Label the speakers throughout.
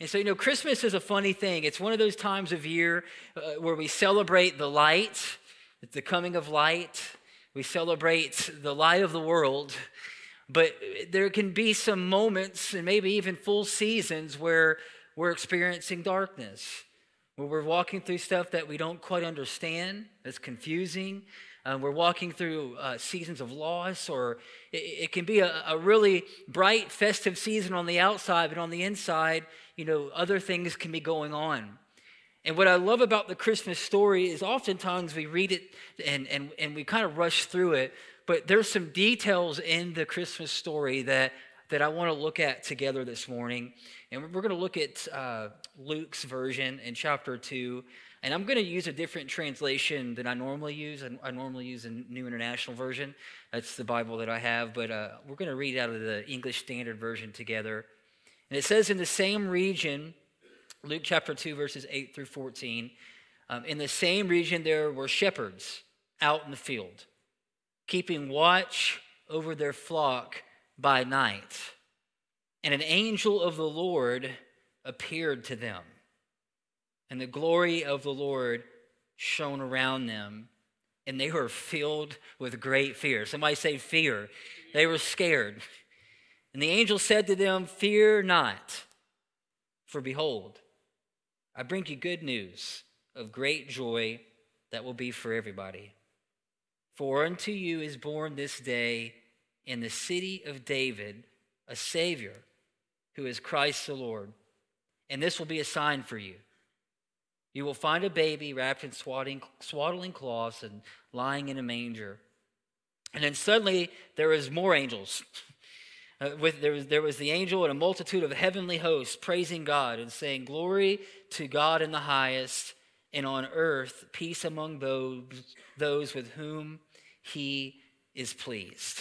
Speaker 1: And so, you know, Christmas is a funny thing. It's one of those times of year uh, where we celebrate the light, the coming of light. We celebrate the light of the world. But there can be some moments and maybe even full seasons where we're experiencing darkness, where we're walking through stuff that we don't quite understand, that's confusing. Uh, we're walking through uh, seasons of loss, or it, it can be a, a, really bright, festive season on the outside, but on the inside, you know, other things can be going on. And what I love about the Christmas story is oftentimes we read it and, and, and we kind of rush through it, but there's some details in the Christmas story that, that I want to look at together this morning. And we're going to look at uh, Luke's version in chapter 2. And I'm going to use a different translation than I normally use. I, normally use a New International Version. That's the Bible that I have. But uh, we're going to read out of the English Standard Version together. And it says, In the same region, Luke chapter 2, verses 8 through 14, um, in the same region there were shepherds out in the field, keeping watch over their flock by night. And an angel of the Lord appeared to them and the glory of the Lord shone around them, and they were filled with great fear. Somebody say fear. They were scared. And the angel said to them, Fear not, for behold, I bring you good news of great joy that will be for everybody. For unto you is born this day in the city of David a Savior who is Christ the Lord. And this will be a sign for you. You will find a baby wrapped in swaddling, swaddling cloths and lying in a manger. And then suddenly there was more angels. Uh, with, there, was, there was the angel and a multitude of heavenly hosts praising God and saying, Glory to God in the highest, and on earth peace among those, those with whom he is pleased.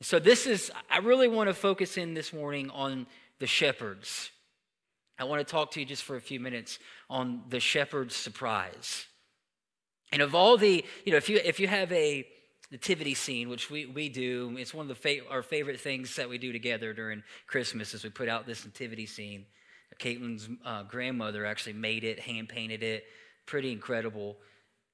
Speaker 1: So, this is, I really want to focus in this morning on the shepherds. I want to talk to you just for a few minutes on the shepherd's surprise. And of all the, you know, if you if you have a nativity scene, which we, we do, it's one of the fa- our favorite things that we do together during Christmas is we put out this nativity scene. Caitlin's uh, grandmother actually made it, hand painted it, pretty incredible.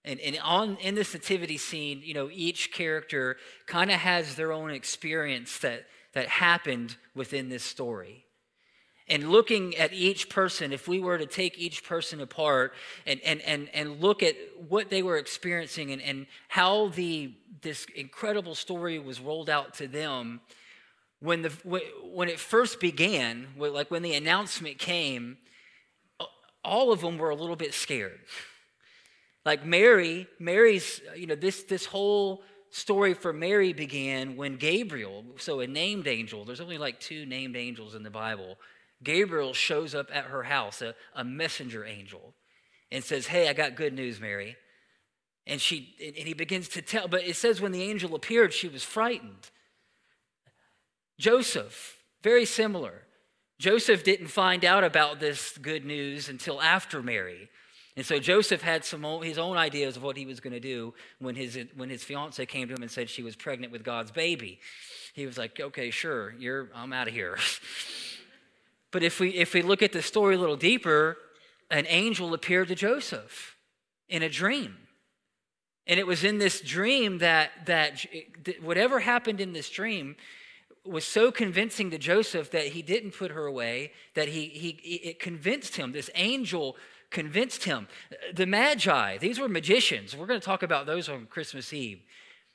Speaker 1: And, and on in this nativity scene, you know, each character kind of has their own experience that that happened within this story and looking at each person, if we were to take each person apart and, and, and, and look at what they were experiencing and, and how the, this incredible story was rolled out to them, when, the, when it first began, like when the announcement came, all of them were a little bit scared. Like Mary, Mary's, you know, this, this whole story for Mary began when Gabriel, so a named angel, there's only like two named angels in the Bible, Gabriel shows up at her house, a, a messenger angel, and says, Hey, I got good news, Mary. And she and he begins to tell, but it says when the angel appeared, she was frightened. Joseph, very similar. Joseph didn't find out about this good news until after Mary. And so Joseph had some his own ideas of what he was going to do when his when his fiance came to him and said she was pregnant with God's baby. He was like, "Okay, sure, you're I'm out of here." But if we, if we look at the story a little deeper, an angel appeared to Joseph in a dream. And it was in this dream that, that, that whatever happened in this dream was so convincing to Joseph that he didn't put her away, that he, he, it convinced him. This angel convinced him. The Magi, these were magicians. We're going to talk about those on Christmas Eve.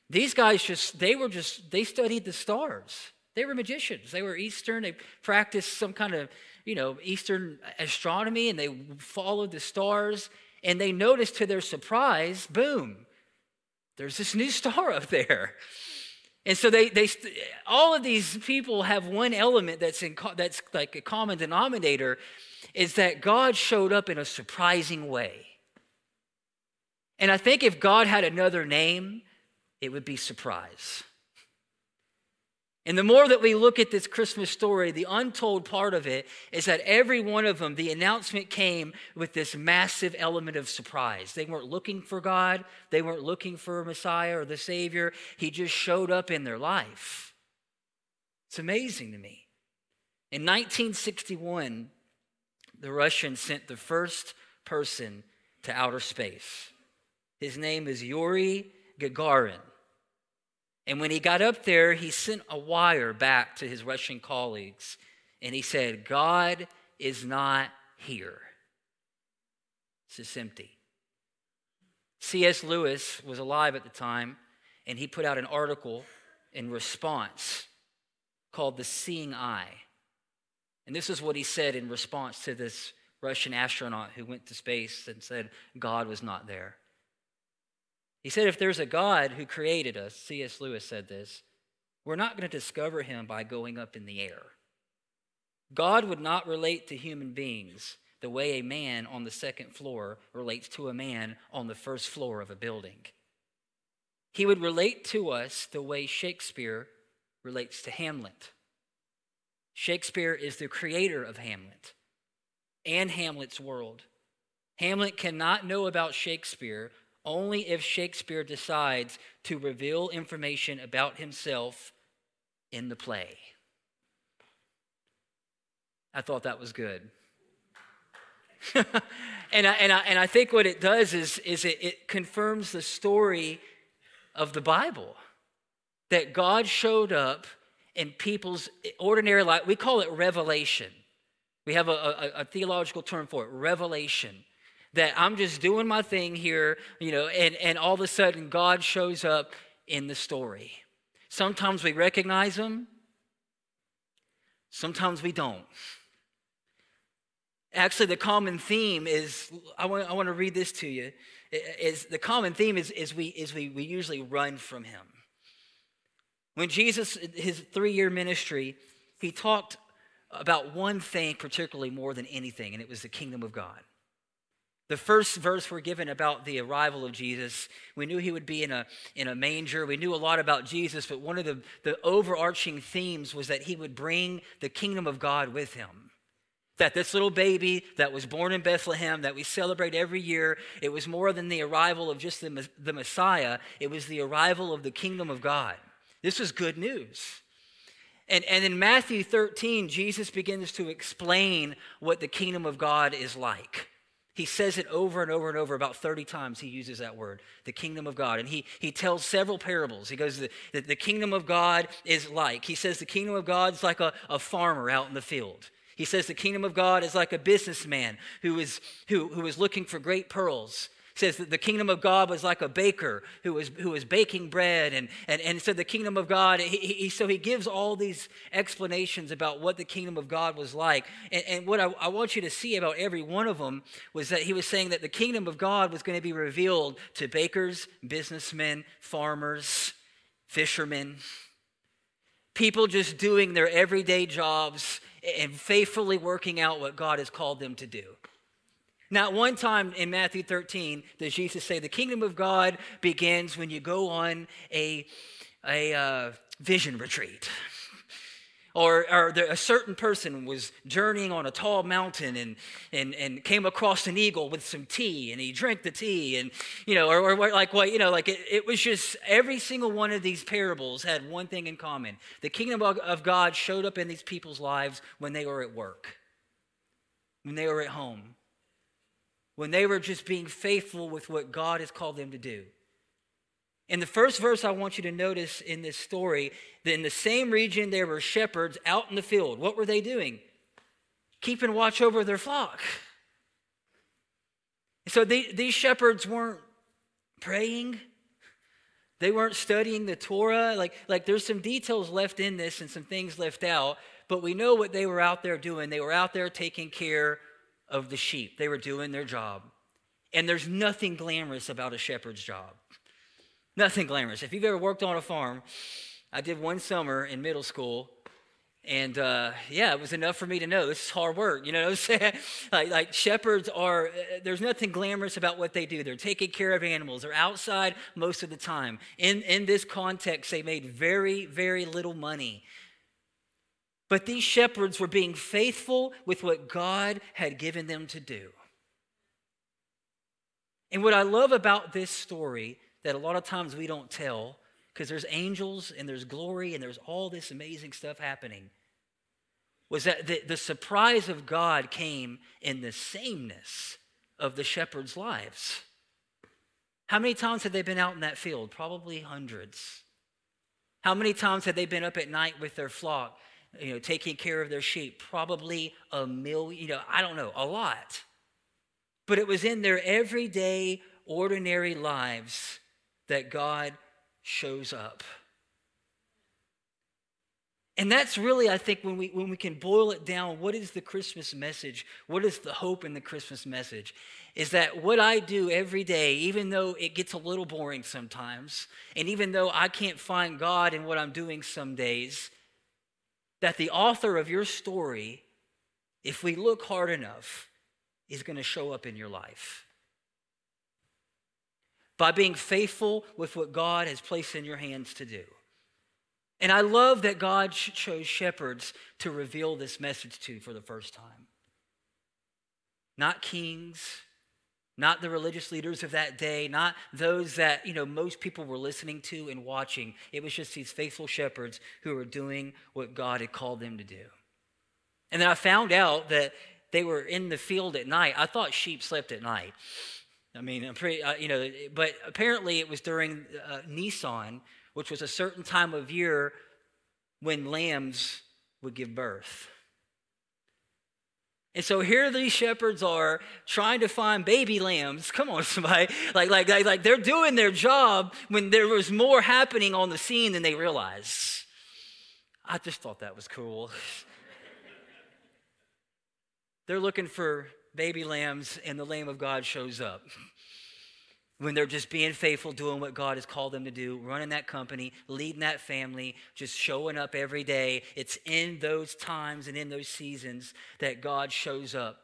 Speaker 1: These guys just, they were just, they studied the stars. They were magicians. They were Eastern. They practiced some kind of, you know, Eastern astronomy and they followed the stars. And they noticed to their surprise, boom, there's this new star up there. And so they, they all of these people have one element that's, in, that's like a common denominator is that God showed up in a surprising way. And I think if God had another name, it would be surprise. And the more that we look at this Christmas story, the untold part of it is that every one of them, the announcement came with this massive element of surprise. They weren't looking for God, they weren't looking for a Messiah or the Savior. He just showed up in their life. It's amazing to me. In 1961, the Russians sent the first person to outer space. His name is Yuri Gagarin. And when he got up there, he sent a wire back to his Russian colleagues and he said, God is not here. It's just empty. C.S. Lewis was alive at the time, and he put out an article in response called The Seeing Eye. And this is what he said in response to this Russian astronaut who went to space and said God was not there. He said, If there's a God who created us, C.S. Lewis said this, we're not going to discover him by going up in the air. God would not relate to human beings the way a man on the second floor relates to a man on the first floor of a building. He would relate to us the way Shakespeare relates to Hamlet. Shakespeare is the creator of Hamlet and Hamlet's world. Hamlet cannot know about Shakespeare only if Shakespeare decides to reveal information about himself in the play. I thought that was good. and, I, and, I, and I think what it does is, is it, it confirms the story of the Bible that God showed up in people's ordinary life. We call it revelation. We have a, a, a, theological term for it revelation. That I'm just doing my thing here, you know, and, and all of a sudden God shows up in the story. Sometimes we recognize him, sometimes we don't. Actually, the common theme is I want, I want to read this to you. Is the common theme is, is, we, is we, we usually run from him. When Jesus, his three year ministry, he talked about one thing particularly more than anything, and it was the kingdom of God. The first verse we're given about the arrival of Jesus, we knew he would be in a, in a manger. We knew a lot about Jesus, but one of the, the overarching themes was that he would bring the kingdom of God with him that this little baby that was born in Bethlehem that we celebrate every year, it was more than the arrival of just the, the Messiah, it was the arrival of the kingdom of God. This was good news. And, and in Matthew 13, Jesus begins to explain what the kingdom of God is like. He says it over and over and over, about 30 times he uses that word, the kingdom of God. And he, he tells several parables. He goes, the, the, the kingdom of God is like. He says the kingdom of God is like a, a farmer out in the field. He says the kingdom of God is like a businessman who is, who, who is looking for great pearls. Says that the kingdom of God was like a baker who was, who was baking bread. And, and, and so the kingdom of God, he, he, so he gives all these explanations about what the kingdom of God was like. And, and what I, I want you to see about every one of them was that he was saying that the kingdom of God was going to be revealed to bakers, businessmen, farmers, fishermen people just doing their everyday jobs and faithfully working out what God has called them to do. Not one time in Matthew 13 does Jesus say the kingdom of God begins when you go on a, a uh, vision retreat. Or, or there, a certain person was journeying on a tall mountain and, and, and came across an eagle with some tea and he drank the tea and, you know, or, or like what, you know, like it, it was just every single one of these parables had one thing in common. The kingdom of, of God showed up in these people's lives when they were at work, when they were at home, when they were just being faithful with what God has called them to do. In the first verse, I want you to notice in this story that in the same region there were shepherds out in the field. What were they doing? Keeping watch over their flock. So these shepherds weren't praying. They weren't studying the Torah. Like, like there's some details left in this and some things left out, but we know what they were out there doing. They were out there taking care of the sheep. They were doing their job. And there's nothing glamorous about a shepherd's job. Nothing glamorous. If you've ever worked on a farm, I did one summer in middle school, and uh, yeah, it was enough for me to know this is hard work. You know what I'm saying? like, like shepherds are, uh, there's nothing glamorous about what they do. They're taking care of animals, they're outside most of the time. In, in this context, they made very, very little money. But these shepherds were being faithful with what God had given them to do. And what I love about this story that a lot of times we don't tell because there's angels and there's glory and there's all this amazing stuff happening. was that the, the surprise of God came in the sameness of the shepherds' lives. How many times had they been out in that field? Probably hundreds. How many times had they been up at night with their flock, you know, taking care of their sheep? Probably a million, you know, I don't know, a lot. But it was in their everyday, ordinary lives that God shows up. And that's really, I think, when we, when we can boil it down, what is the Christmas message? What is the hope in the Christmas message? Is that what I do every day, even though it gets a little boring sometimes, and even though I can't find God in what I'm doing some days, that the author of your story, if we look hard enough, is going to show up in your life. By being faithful with what God has placed in your hands to do. And I love that God chose shepherds to reveal this message to for the first time. Not kings, not the religious leaders of that day, not those that, you know, most people were listening to and watching. It was just these faithful shepherds who were doing what God had called them to do. And then I found out that they were in the field at night. I thought sheep slept at night. I mean, I'm pretty, uh, you know, but apparently it was during uh, Nisan, which was a certain time of year when lambs would give birth. And so here these shepherds are trying to find baby lambs. Come on, somebody. Like, like, like, like they're doing their job when there was more happening on the scene than they realized. I just thought that was cool. they're looking for baby lambs, and the Lamb of God shows up when they're just being faithful, doing what God has called them to do, running that company, leading that family, just showing up every day. It's in those times and in those seasons that God shows up.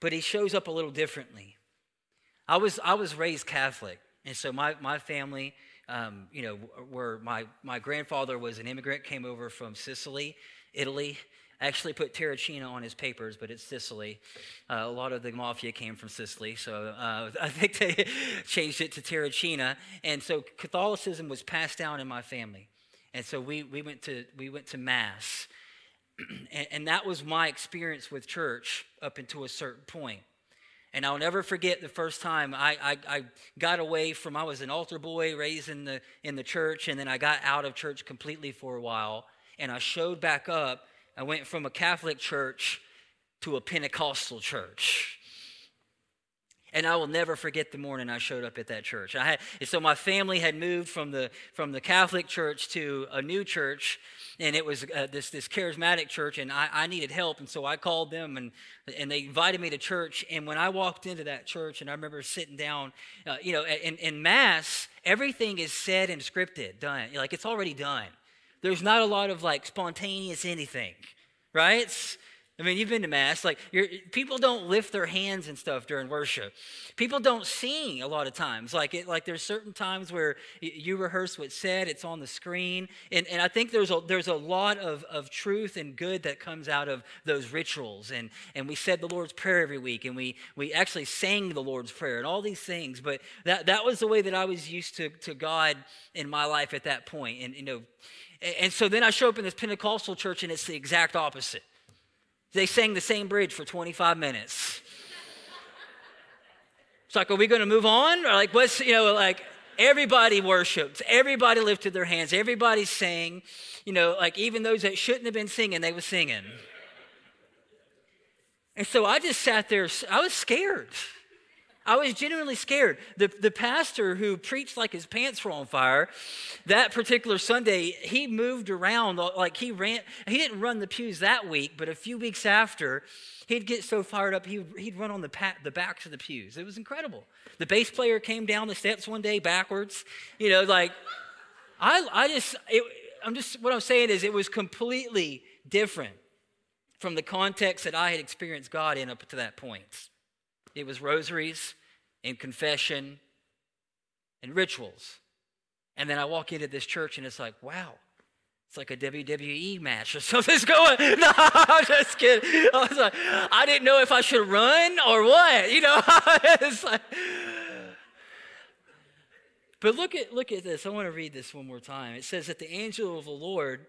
Speaker 1: But He shows up a little differently. I was, I was raised Catholic, and so my, my family, um, you know, where my, my grandfather was an immigrant, came over from Sicily, Italy, actually put Terracina on his papers, but it's Sicily. Uh, a lot of the mafia came from Sicily, so uh, I think they changed it to Terracina. And so Catholicism was passed down in my family. And so we, we, went, to, we went to Mass. and, and that was my experience with church up until a certain point. And I'll never forget the first time I, I, I, got away from, I was an altar boy raised in the, in the church, and then I got out of church completely for a while. And I showed back up, I went from a Catholic church to a Pentecostal church. And I will never forget the morning I showed up at that church. I had, so my family had moved from the, from the Catholic church to a new church, and it was uh, this, this charismatic church, and I, I needed help. And so I called them, and, and they invited me to church. And when I walked into that church, and I remember sitting down, uh, you know, in, in Mass, everything is said and scripted, done. Like it's already done. There's not a lot of like spontaneous anything, right? I mean, you've been to mass. Like, people don't lift their hands and stuff during worship. People don't sing a lot of times. Like, it, like there's certain times where you rehearse what's said. It's on the screen, and, and I think there's a there's a lot of, of truth and good that comes out of those rituals. And and we said the Lord's prayer every week, and we we actually sang the Lord's prayer and all these things. But that that was the way that I was used to to God in my life at that point. And you know, and so then I show up in this Pentecostal church, and it's the exact opposite. They sang the same bridge for 25 minutes. It's like, are we going to move on? Or like, what's, you know, like, everybody worshiped, everybody lifted their hands, everybody sang. You know, like, even those that shouldn't have been singing, they were singing. And so I just sat there, I was scared. I was genuinely scared. The, the pastor who preached like his pants were on fire, that particular Sunday, he moved around like he ran. He didn't run the pews that week, but a few weeks after, he'd get so fired up, he, he'd run on the, pat, the backs of the pews. It was incredible. The bass player came down the steps one day backwards. You know, like, I, I just, it, I'm just, what I'm saying is it was completely different from the context that I had experienced God in up to that point. It was rosaries and confession and rituals. And then I walk into this church and it's like, wow, it's like a WWE match or something's going. No, I'm just kidding. I was like, I didn't know if I should run or what. You know, it's like. But look at look at this. I want to read this one more time. It says that the angel of the Lord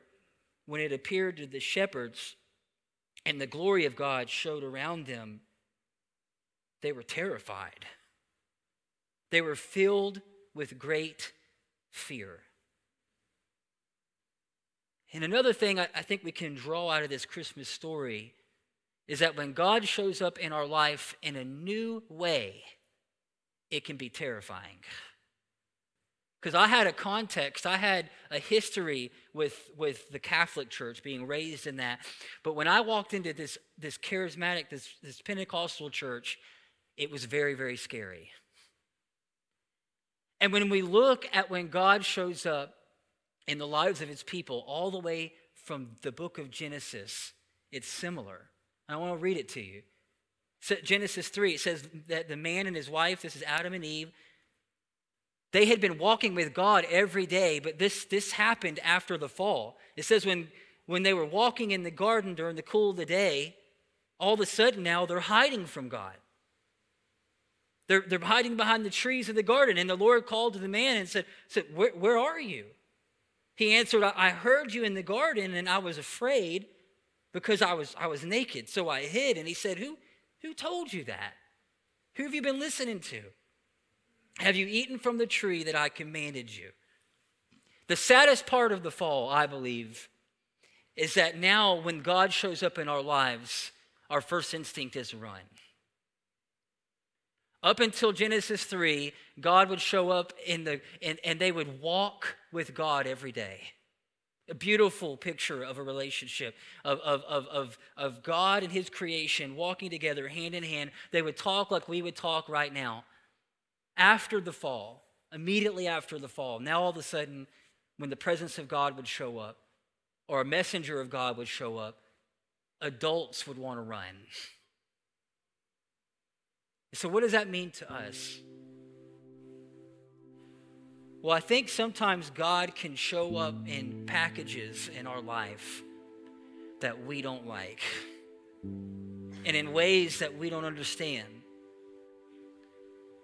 Speaker 1: when it appeared to the shepherds and the glory of God showed around them, they were terrified. They were filled with great fear. And another thing I, think we can draw out of this Christmas story is that when God shows up in our life in a new way, it can be terrifying. Because I had a context, I had a history with, with the Catholic Church, being raised in that. But when I walked into this, this charismatic, this, this Pentecostal church, it was very, very scary. And when we look at when God shows up in the lives of his people, all the way from the book of Genesis, it's similar. I want to read it to you. So Genesis 3, it says that the man and his wife, this is Adam and Eve, they had been walking with God every day, but this, this happened after the fall. It says when, when they were walking in the garden during the cool of the day, all of a sudden now they're hiding from God. They're, they're hiding behind the trees of the garden. And the Lord called to the man and said, said where, where are you? He answered, I heard you in the garden and I was afraid because I was, I was naked, so I hid. And he said, who, who told you that? Who have you been listening to? Have you eaten from the tree that I commanded you? The saddest part of the fall, I believe, is that now when God shows up in our lives, our first instinct is run. Up until Genesis 3, God would show up in the, and, and they would walk with God every day. A beautiful picture of a relationship of, of, of, of, of God and His creation walking together hand in hand. They would talk like we would talk right now after the fall, immediately after the fall, now all of a sudden, when the presence of God would show up, or a messenger of God would show up, adults would want to run. So, what does that mean to us? Well, I think sometimes God can show up in packages in our life that we don't like and in ways that we don't understand.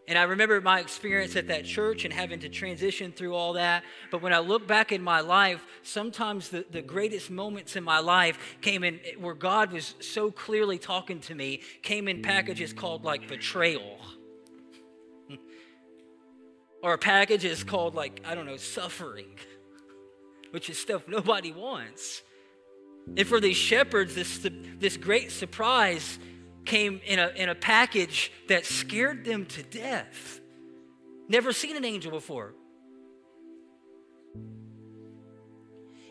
Speaker 1: And I remember my experience at that church and having to transition through all that. But when I look back in my life, sometimes the, the greatest moments in my life came in where God was so clearly talking to me, came in packages called like betrayal. or packages called like, I don't know, suffering, which is stuff nobody wants. And for these shepherds, this, this great surprise came in a, in a package that scared them to death. Never seen an angel before.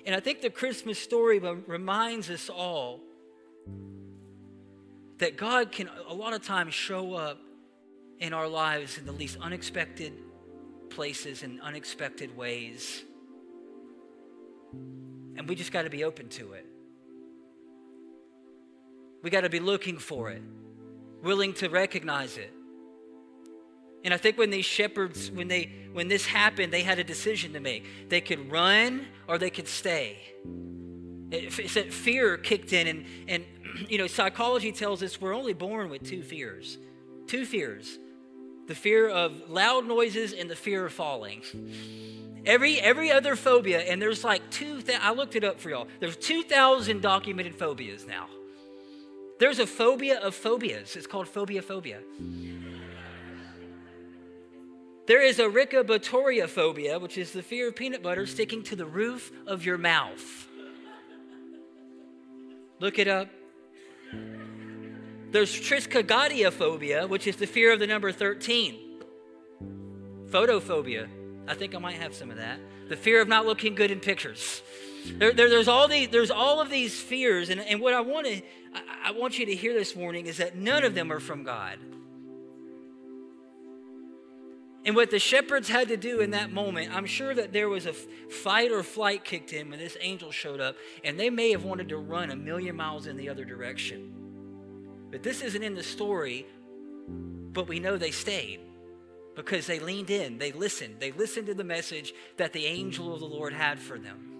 Speaker 1: And I think the Christmas story reminds us all that God can a lot of times show up in our lives in the least unexpected places and unexpected ways. And we just got to be open to it. We got to be looking for it, willing to recognize it. And I think when these shepherds, when they when this happened, they had a decision to make. They could run or they could stay. It, said fear kicked in, and and you know psychology tells us we're only born with two fears, two fears, the fear of loud noises and the fear of falling. Every every other phobia, and there's like two. I looked it up for y'all. There's two thousand documented phobias now. There's a phobia of phobias. It's called phobia phobia. There is a riccobotoria phobia, which is the fear of peanut butter sticking to the roof of your mouth. Look it up. There's triskaidekaphobia, phobia, which is the fear of the number 13. Photophobia. I think I might have some of that. The fear of not looking good in pictures. There, there, there's, all these, there's all of these fears, and, and what I want to I, I want you to hear this morning is that none of them are from God. And what the shepherds had to do in that moment, I'm sure that there was a fight or flight kicked in when this angel showed up, and they may have wanted to run a million miles in the other direction. But this isn't in the story, but we know they stayed because they leaned in, they listened, they listened to the message that the angel of the Lord had for them.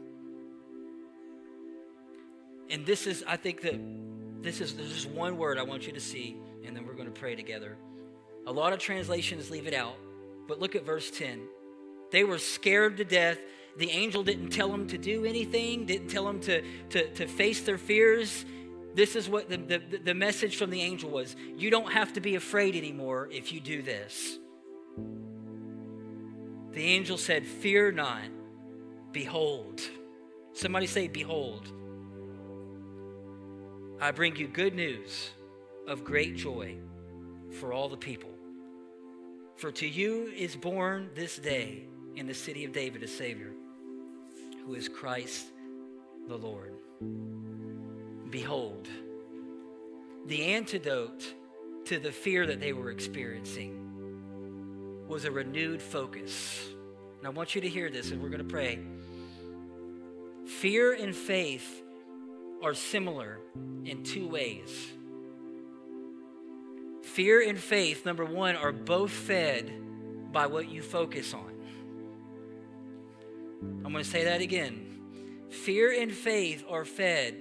Speaker 1: And this is, I think that this is there's just one word I want you to see, and then we're going to pray together. A lot of translations leave it out, but look at verse 10. They were scared to death the angel didn't tell them to do anything, didn't tell them to, to, to face their fears. This is what the, the, the message from the angel was You don't have to be afraid anymore if you do this. The angel said, Fear not, behold. Somebody say, Behold. I bring you good news of great joy for all the people. For to you is born this day in the city of David a Savior, who is Christ the Lord. Behold, the antidote to the fear that they were experiencing was a renewed focus. And I want you to hear this, and we're going to pray. Fear and faith are similar in two ways. Fear and faith, number one, are both fed by what you focus on. I'm going to say that again. Fear and faith are fed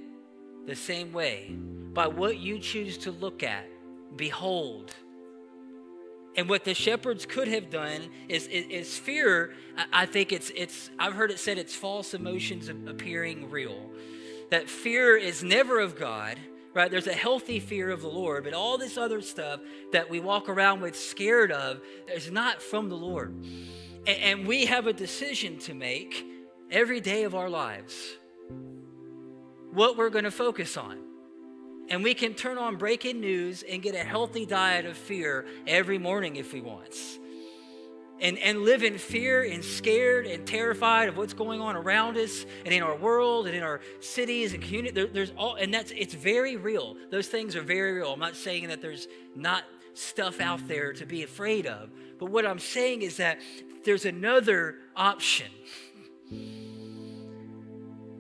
Speaker 1: the same way by what you choose to look at, behold. And what the shepherds could have done is, is, is fear. I think it's, it's, I've heard it said it's false emotions appearing real. That fear is never of God right? There's a healthy fear of the Lord, but all this other stuff that we walk around with scared of is not from the Lord. And, we have a decision to make every day of our lives what we're going to focus on. And we can turn on breaking news and get a healthy diet of fear every morning if we want and, and live in fear and scared and terrified of what's going on around us and in our world and in our cities and community. There, there's all, and that's, it's very real. Those things are very real. I'm not saying that there's not stuff out there to be afraid of. But what I'm saying is that there's another option.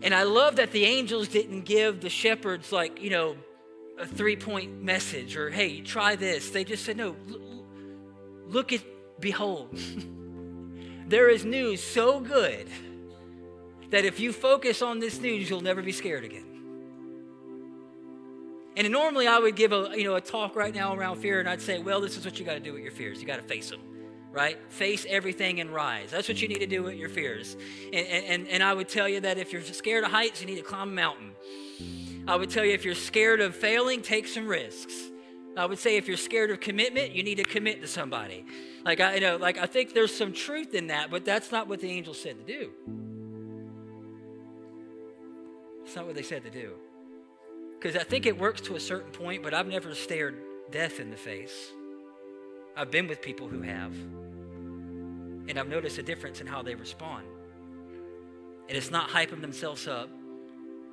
Speaker 1: And I love that the angels didn't give the shepherds, like, you know, a three point message or, hey, try this. They just said, no, look at Behold, there is news so good that if you focus on this news, you'll never be scared again. And normally I would give a you know a talk right now around fear, and I'd say, well, this is what you got to do with your fears. You got to face them, right? Face everything and rise. That's what you need to do with your fears. And, and, and I would tell you that if you're scared of heights, you need to climb a mountain. I would tell you if you're scared of failing, take some risks. I would say if you're scared of commitment, you need to commit to somebody. Like I you know, like I think there's some truth in that, but that's not what the angel said to do. It's not what they said to do. Because I think it works to a certain point, but I've never stared death in the face. I've been with people who have. And I've noticed a difference in how they respond. And it's not hyping themselves up.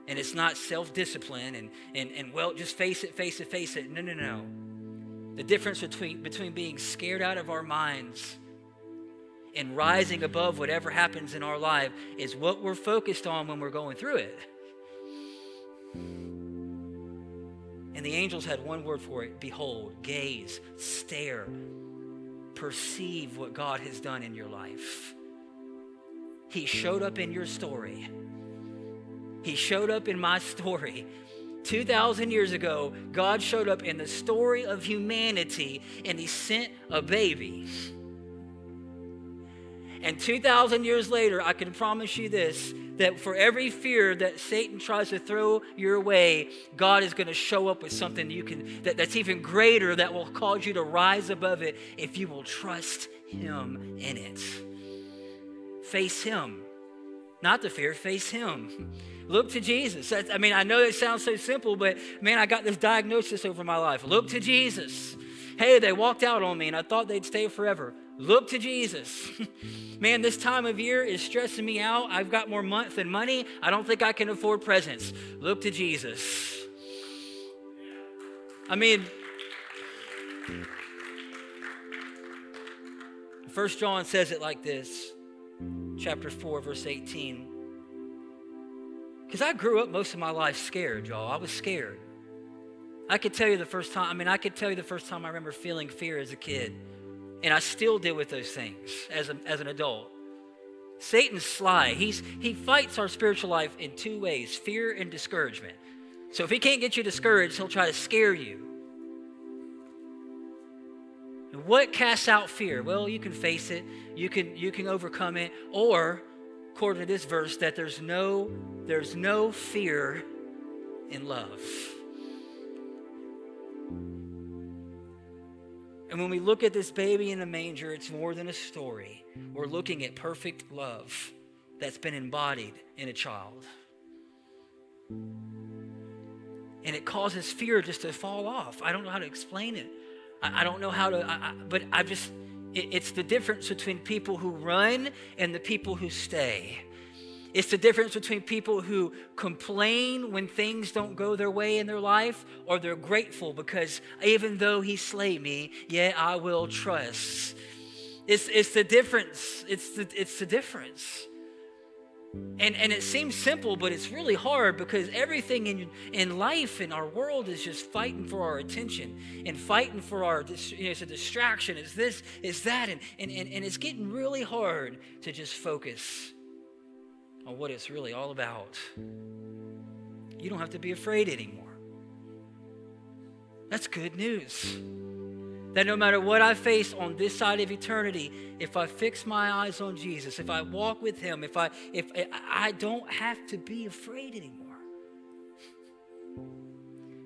Speaker 1: And it's not self discipline and, and, and, well, just face it, face it, face it. No, no, no. The difference between, between being scared out of our minds and rising above whatever happens in our life is what we're focused on when we're going through it. And the angels had one word for it behold, gaze, stare, perceive what God has done in your life. He showed up in your story. He showed up in my story. 2,000 years ago, God showed up in the story of humanity and He sent a baby. And 2,000 years later, I can promise you this that for every fear that Satan tries to throw your way, God is going to show up with something you can that, that's even greater that will cause you to rise above it if you will trust Him in it. Face Him. Not the fear, face Him. Look to Jesus. That's, I mean, I know it sounds so simple, but man, I got this diagnosis over my life. Look to Jesus. Hey, they walked out on me and I thought they'd stay forever. Look to Jesus. man, this time of year is stressing me out. I've got more month than money. I don't think I can afford presents. Look to Jesus. I mean, First John says it like this, chapter 4, verse 18. Because I grew up most of my life scared, y'all. I was scared. I could tell you the first time, I mean, I could tell you the first time I remember feeling fear as a kid. And I still deal with those things as, a, as an adult. Satan's sly. He's, he fights our spiritual life in two ways fear and discouragement. So if he can't get you discouraged, he'll try to scare you. And what casts out fear? Well, you can face it, you can, you can overcome it, or according to this verse, that there's no, there's no fear in love. And when we look at this baby in the manger, it's more than a story. We're looking at perfect love that's been embodied in a child. And it causes fear just to fall off. I don't know how to explain it. I, I don't know how to, I, I, but I just, it's the difference between people who run and the people who stay. It's the difference between people who complain when things don't go their way in their life or they're grateful because even though he slay me, yet I will trust. It's, it's the difference. It's the, it's the difference. And, and it seems simple, but it's really hard because everything in, in life in our world is just fighting for our attention and fighting for our, you know, it's a distraction. It's this, it's that. And, and, and, and it's getting really hard to just focus on what it's really all about. You don't have to be afraid anymore. That's good news. That no matter what I face on this side of eternity, if I fix my eyes on Jesus, if I walk with Him, if I if I don't have to be afraid anymore.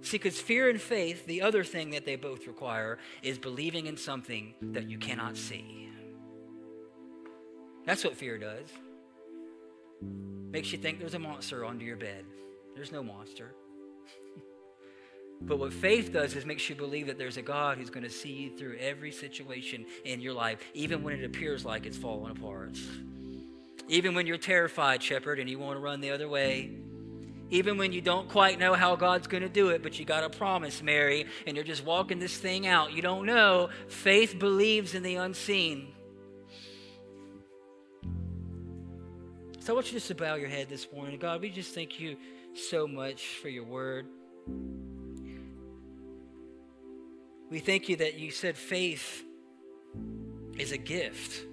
Speaker 1: See, because fear and faith, the other thing that they both require is believing in something that you cannot see. That's what fear does. Makes you think there's a monster under your bed. There's no monster. But what faith does is makes you believe that there's a God who's going to see you through every situation in your life, even when it appears like it's falling apart. Even when you're terrified, shepherd, and you want to run the other way. Even when you don't quite know how God's going to do it, but you got a promise, Mary, and you're just walking this thing out. You don't know. Faith believes in the unseen. So I want you just to bow your head this morning. God, we just thank you so much for your word. We thank you that you said faith is a gift.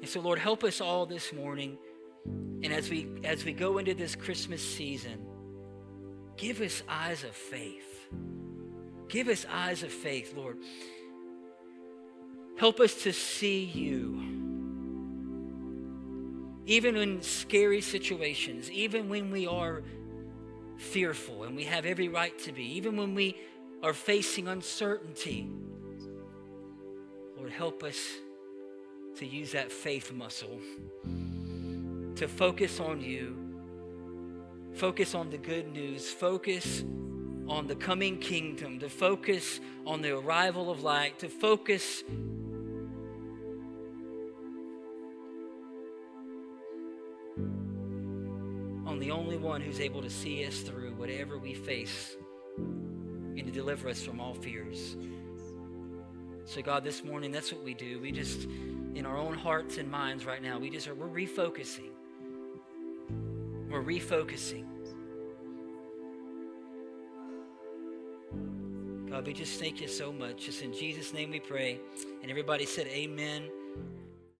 Speaker 1: And so Lord, help us all this morning. And as we as we go into this Christmas season, give us eyes of faith. Give us eyes of faith, Lord. Help us to see you even in scary situations, even when we are fearful and we have every right to be, even when we are facing uncertainty. Lord, help us to use that faith muscle to focus on you, focus on the good news, focus on the coming kingdom, to focus on the arrival of light, to focus on the only one who's able to see us through whatever we face and to deliver us from all fears. So, God, this morning, that's what we do. We just, in our own hearts and minds right now, we just are, we're refocusing. We're refocusing. God, we just thank you so much. Just in Jesus' name we pray. And everybody said, Amen.